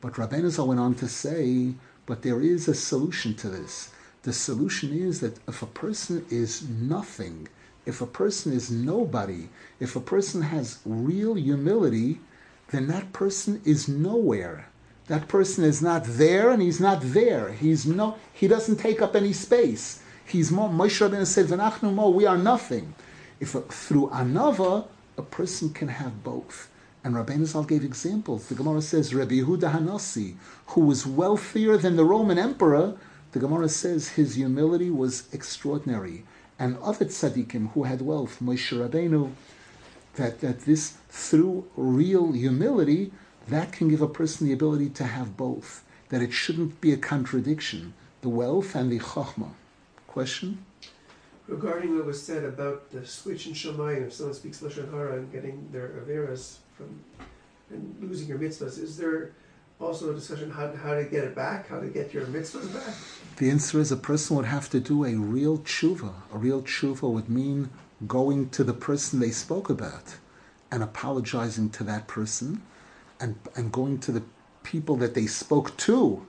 But Rabbeinu Zal went on to say, but there is a solution to this. The solution is that if a person is nothing, if a person is nobody, if a person has real humility, then that person is nowhere. That person is not there and he's not there. He's no, he doesn't take up any space. He's more, Moshe Rabbeinu said, V'nachnu mo, we are nothing. If a, through anava, a person can have both. And Rabbeinu Zal gave examples. The Gemara says, Rabbi Yehuda Hanasi, who was wealthier than the Roman emperor, the Gemara says his humility was extraordinary. And other tzaddikim who had wealth, Moshe Rabbeinu, that, that this, through real humility, that can give a person the ability to have both, that it shouldn't be a contradiction, the wealth and the chokhmah. Question? Regarding what was said about the switch in Shemayim, if someone speaks Lashon Hara and getting their Averas from and losing your mitzvahs, is there also a discussion how, how to get it back, how to get your mitzvahs back? The answer is a person would have to do a real tshuva. A real tshuva would mean going to the person they spoke about and apologizing to that person and, and going to the people that they spoke to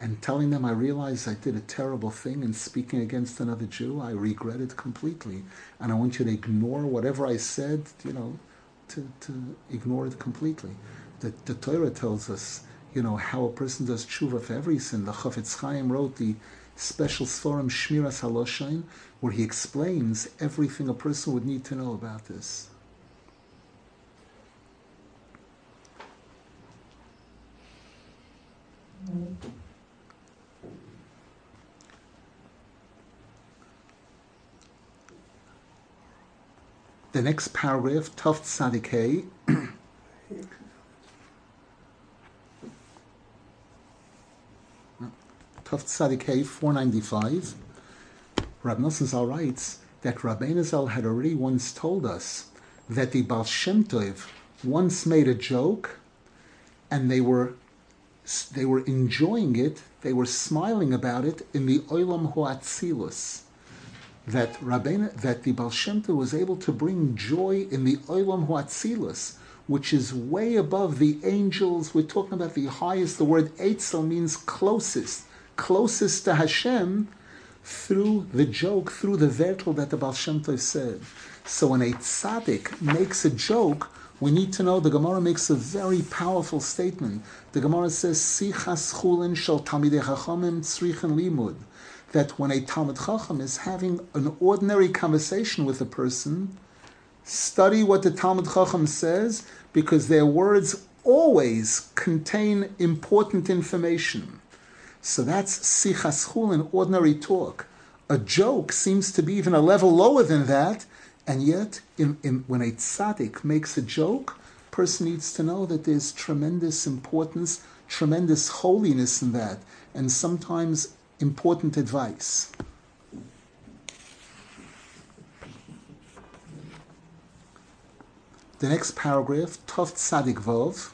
and telling them, I realize I did a terrible thing in speaking against another Jew. I regret it completely. And I want you to ignore whatever I said, you know, to, to ignore it completely. The, the Torah tells us, you know, how a person does tshuva for every sin. The Chafetz Chaim wrote the special Sforim Shmiras Haloshain, where he explains everything a person would need to know about this. The next paragraph, Tov Tzadik (clears throat) Tov Tzadik 495. Rab Nosson Zal writes that Rabbeinu Zal had already once told us that the Baal Shem Tov once made a joke and they were they were enjoying it, they were smiling about it in the Olam Huatzilus. That Rabbeinu, that the Baal Shem Tov was able to bring joy in the Olam Huatzilus, which is way above the angels. We're talking about the highest. The word Eitzel means closest, closest to Hashem, through the joke, through the vertel that the Baal Shem Tov said. So when a tzaddik makes a joke, we need to know the Gemara makes a very powerful statement. The Gemara says, Sichas chulin shel talmidei chachamim tzrichen limud. That when a Talmud Chacham is having an ordinary conversation with a person, study what the Talmud Chacham says because their words always contain important information. So that's sichas chulin, ordinary talk. A joke seems to be even a level lower than that, and yet, in, in, when a tzaddik makes a joke, person needs to know that there's tremendous importance, tremendous holiness in that, and sometimes important advice. The next paragraph, Tov Tzadik Vov.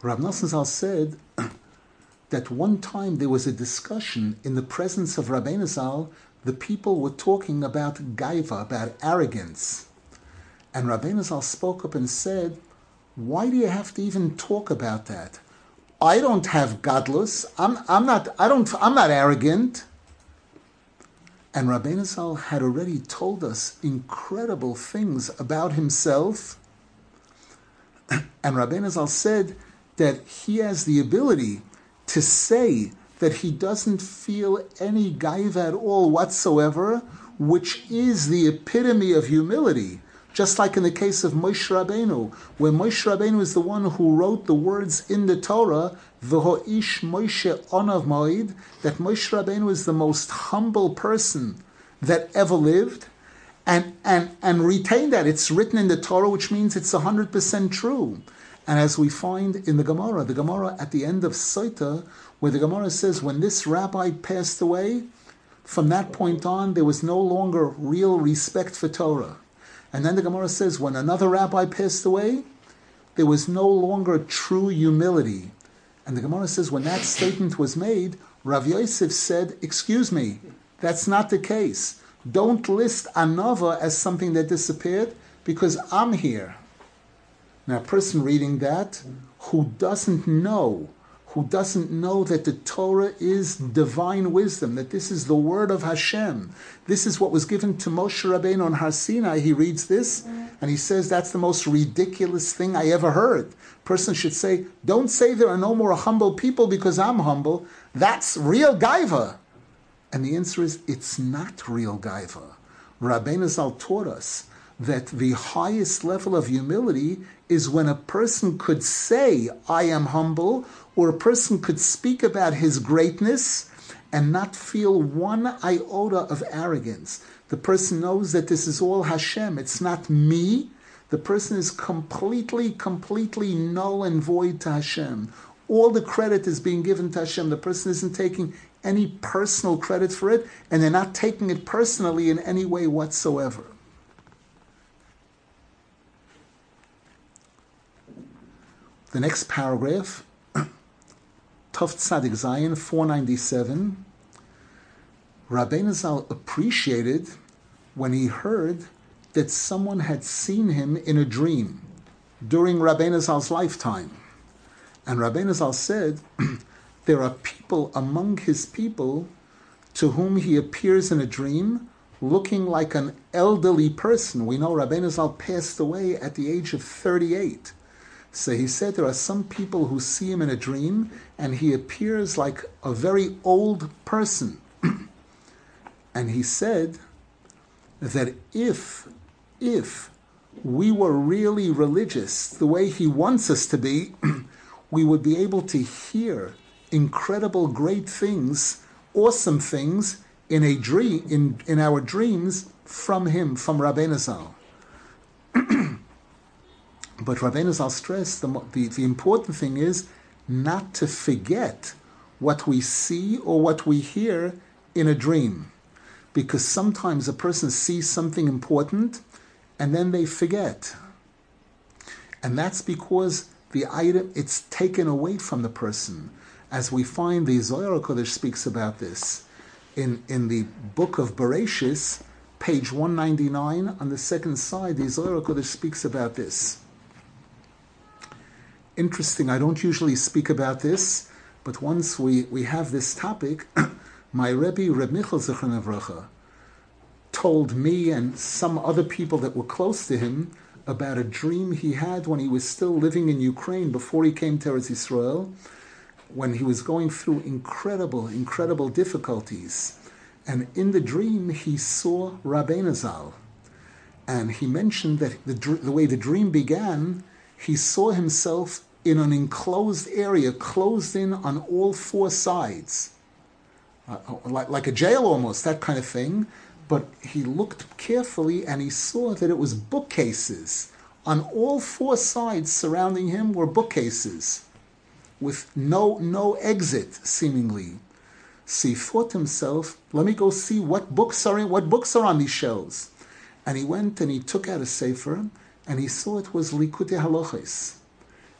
Rav Nosson said that one time there was a discussion in the presence of Rabbeinu Zal the people were talking about gaiva, about arrogance. And Rabbeinu Zal spoke up and said, why do you have to even talk about that? I don't have gadlus. I'm, I'm not, I don't, I'm not arrogant. And Rabbeinu Zal had already told us incredible things about himself. (clears throat) And Rabbeinu Zal said that he has the ability to say that he doesn't feel any gaiva at all whatsoever, which is the epitome of humility. Just like in the case of Moshe Rabbeinu, where Moshe Rabbeinu is the one who wrote the words in the Torah, V'ho'ish Moshe onav moed, that Moshe Rabbeinu is the most humble person that ever lived, and, and, and retain that. It's written in the Torah, which means it's 100% true. And as we find in the Gemara, the Gemara at the end of Soita where the Gemara says when this rabbi passed away, from that point on, there was no longer real respect for Torah. And then the Gemara says when another rabbi passed away, there was no longer true humility. And the Gemara says when that statement was made, Rav Yosef said, Excuse me, that's not the case. Don't list Anava as something that disappeared because I'm here. Now, a person reading that who doesn't know who doesn't know that the Torah is divine wisdom, that this is the word of Hashem. This is what was given to Moshe Rabbeinu on Har Sinai. He reads this and he says, That's the most ridiculous thing I ever heard. Person should say, Don't say there are no more humble people because I'm humble. That's real gaiva. And the answer is, It's not real gaiva. Rabbeinu Zal taught us that the highest level of humility is when a person could say, I am humble, or a person could speak about his greatness and not feel one iota of arrogance. The person knows that this is all Hashem, it's not me. The person is completely, completely null and void to Hashem. All the credit is being given to Hashem. The person isn't taking any personal credit for it, and they're not taking it personally in any way whatsoever. The next paragraph, (clears throat) Tov Tzadik Zayin 497, Rabbeinu Zal appreciated when he heard that someone had seen him in a dream during Rabbeinu Zal's lifetime. And Rabbeinu Zal said, (clears throat) there are people among his people to whom he appears in a dream looking like an elderly person. We know Rabbeinu Zal passed away at the age of 38. So he said there are some people who see him in a dream and he appears like a very old person. (clears throat) and he said that if, if we were really religious the way he wants us to be, (clears throat) we would be able to hear incredible great things, awesome things in a dream in, in our dreams from him, from Rabbeinu Zal. (clears throat) But Rabbeinu Zal stressed the, the, the important thing is not to forget what we see or what we hear in a dream. Because sometimes a person sees something important and then they forget. And that's because the item, it's taken away from the person. As we find the Zohar Kodesh speaks about this. In, in the book of Bereshis, page 199, on the second side, the Zohar Kodesh speaks about this interesting. I don't usually speak about this, but once we, we have this topic, (clears throat) my Rebbe, Reb Michal Zichron told me and some other people that were close to him about a dream he had when he was still living in Ukraine before he came to Israel, when he was going through incredible, incredible difficulties. And in the dream, he saw Rabbeinu Zal. And he mentioned that the, the way the dream began, he saw himself in an enclosed area, closed in on all four sides, uh, like, like a jail almost, that kind of thing but he looked carefully and he saw that it was bookcases. On all four sides surrounding him were bookcases with no, no exit, seemingly. So he thought to himself, let me go see what books are in, what books are on these shelves. And he went and he took out a sefer and he saw it was Likutei Halachos.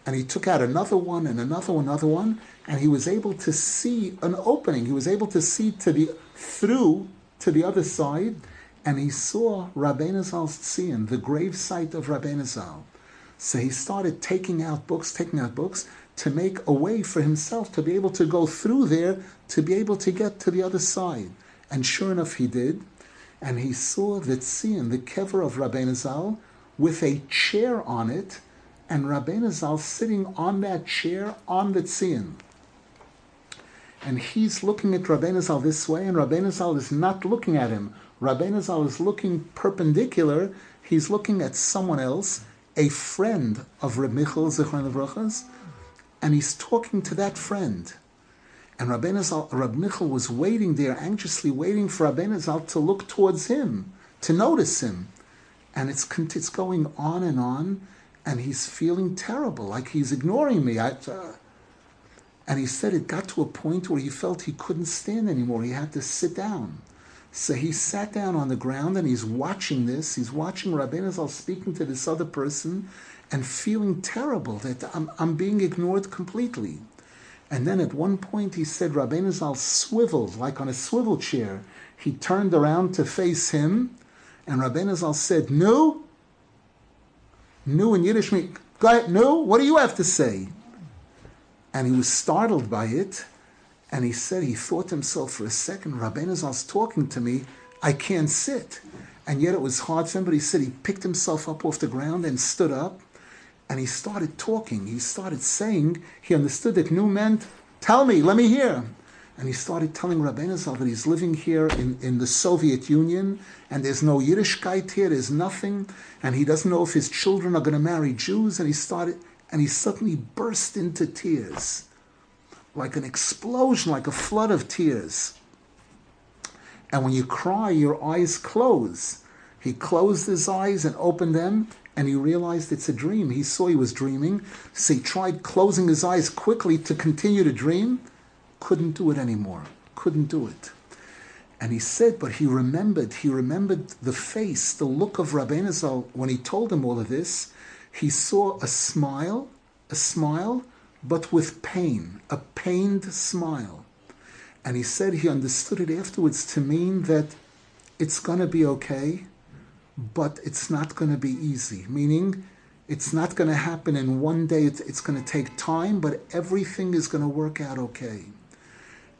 And he took out another one and another one, another one, and he was able to see an opening. He was able to see to the through to the other side, and he saw Rabbeinu Zal's Tzion, the grave site of Rabbeinu Zal. So he started taking out books, taking out books, to make a way for himself to be able to go through there, to be able to get to the other side. And sure enough, he did. And he saw the Tzion, the kever of Rabbeinu Zal, with a chair on it, and Rabbeinu Zal sitting on that chair on the Tzion and he's looking at Rabbeinu Zal this way, and Rabbeinu Zal is not looking at him. Rabbeinu Zal is looking perpendicular. He's looking at someone else, a friend of Reb Michal Zichron and he's talking to that friend. And Rabbeinu Zal, Reb Michal was waiting there, anxiously waiting for Rabbeinu Zal to look towards him, to notice him. And it's, it's going on and on, and he's feeling terrible, like he's ignoring me. I, uh, and he said it got to a point where he felt he couldn't stand anymore. He had to sit down. So he sat down on the ground and he's watching this. He's watching Rabbeinu Zal speaking to this other person and feeling terrible that I'm, I'm being ignored completely. And then at one point he said Rabbeinu Zal swiveled like on a swivel chair. He turned around to face him and Rabbeinu Zal said, No? No in Yiddish means, go ahead? What do you have to say? and he was startled by it. And he said he thought to himself for a second, Rabbeinu Zal's talking to me, I can't sit. And yet it was hard for him, but he said he picked himself up off the ground and stood up and he started talking. He started saying, he understood that new meant, tell me, let me hear. And he started telling Rabbeinu Zal that he's living here in, in the Soviet Union and there's no Yiddishkeit here, there's nothing, and he doesn't know if his children are going to marry Jews. And he started, and he suddenly burst into tears, like an explosion, like a flood of tears. And when you cry, your eyes close. He closed his eyes and opened them, and he realized it's a dream. He saw he was dreaming, so he tried closing his eyes quickly to continue to dream. Couldn't do it anymore. Couldn't do it. And he said, but he remembered, he remembered the face, the look of Rabbeinu Zal when he told him all of this he saw a smile, a smile, but with pain, a pained smile. And he said he understood it afterwards to mean that it's going to be okay, but it's not going to be easy. Meaning, it's not going to happen in one day, it's, it's going to take time, but everything is going to work out okay.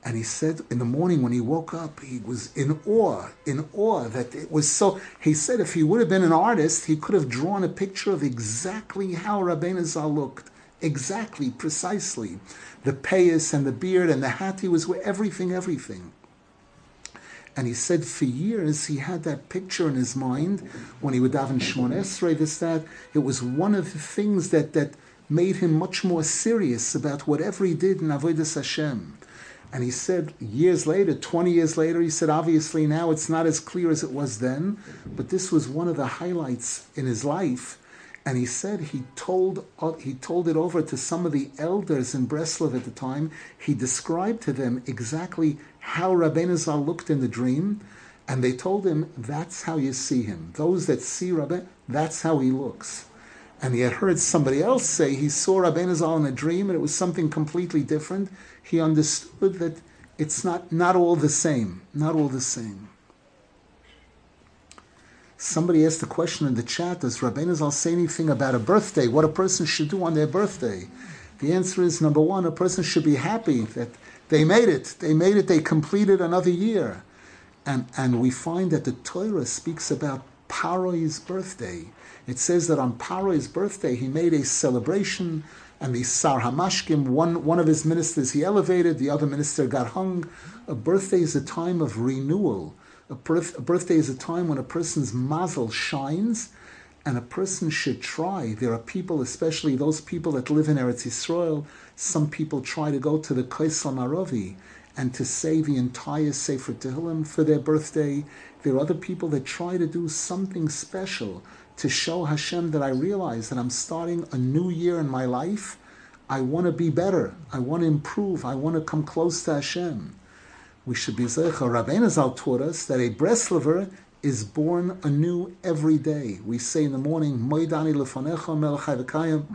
And he said in the morning when he woke up, he was in awe, in awe that it was so. He said if he would have been an artist, he could have drawn a picture of exactly how Rabbeinu Zal looked. Exactly, precisely. The payas and the beard and the hat he was everything, everything. And he said for years he had that picture in his mind when he would daven Shmon Esrei, this, that. It was one of the things that, that made him much more serious about whatever he did in Avodah Hashem. And he said years later, 20 years later, he said, obviously now it's not as clear as it was then, but this was one of the highlights in his life. And he said he told, uh, he told it over to some of the elders in Breslov at the time. He described to them exactly how Rabbeinu Zal looked in the dream. And they told him, that's how you see him. Those that see Rabbeinu, that's how he looks and he had heard somebody else say he saw Rabbeinu Zal in a dream and it was something completely different, he understood that it's not, not all the same. Not all the same. Somebody asked the question in the chat, does Rabbeinu Zal say anything about a birthday, what a person should do on their birthday? The answer is, number one, a person should be happy that they made it. They made it, they completed another year. And, and we find that the Torah speaks about Paro's birthday. It says that on Paro's birthday he made a celebration, and the Sar Hamashkim, one, one of his ministers he elevated, the other minister got hung. A birthday is a time of renewal. A, birth, a birthday is a time when a person's mazel shines, and a person should try. There are people, especially those people that live in Eretz Yisrael, some people try to go to the Kaisel Maravi and to say the entire Sefer Tehillim for their birthday. There are other people that try to do something special to show Hashem that I realize that I'm starting a new year in my life. I want to be better. I want to improve. I want to come close to Hashem. We should be zecha. Rabbeinu Zal taught us that a Breslover is born anew every day. We say in the morning, Moidani lefanecha melechai v'kayim,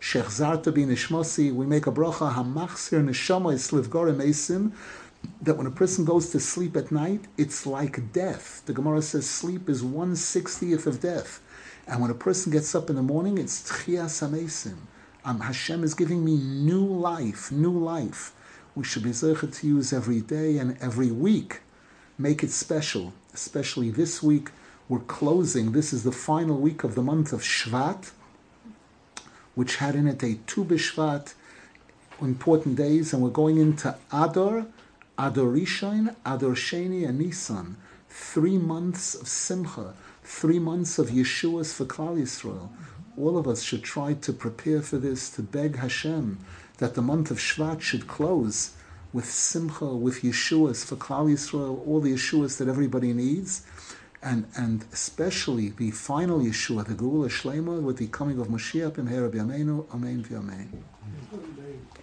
shechzarta bi nishmosi. We make a bracha, hamachsir neshama eslivgorim esim, that when a person goes to sleep at night, it's like death. The Gemara says sleep is one sixtieth of death. And when a person gets up in the morning, it's tchias amesim. Um, Hashem is giving me new life, new life. We should be zeichet to use every day and every week. Make it special, especially this week. We're closing. This is the final week of the month of Shvat, which had in it a Tu B'Shvat, important days, and we're going into Adar, Adar Rishon, Adar Sheni, and Nisan. Three months of Simcha, three months of Yeshua's for Klal Yisrael. All of us should try to prepare for this, to beg Hashem that the month of Shvat should close with Simcha, with Yeshua's for Klal Yisrael, all the Yeshuas that everybody needs, and and especially the final Yeshua, the Geula Shlema, with the coming of Mashiach in Herab Yameinu, Amen v'Amen.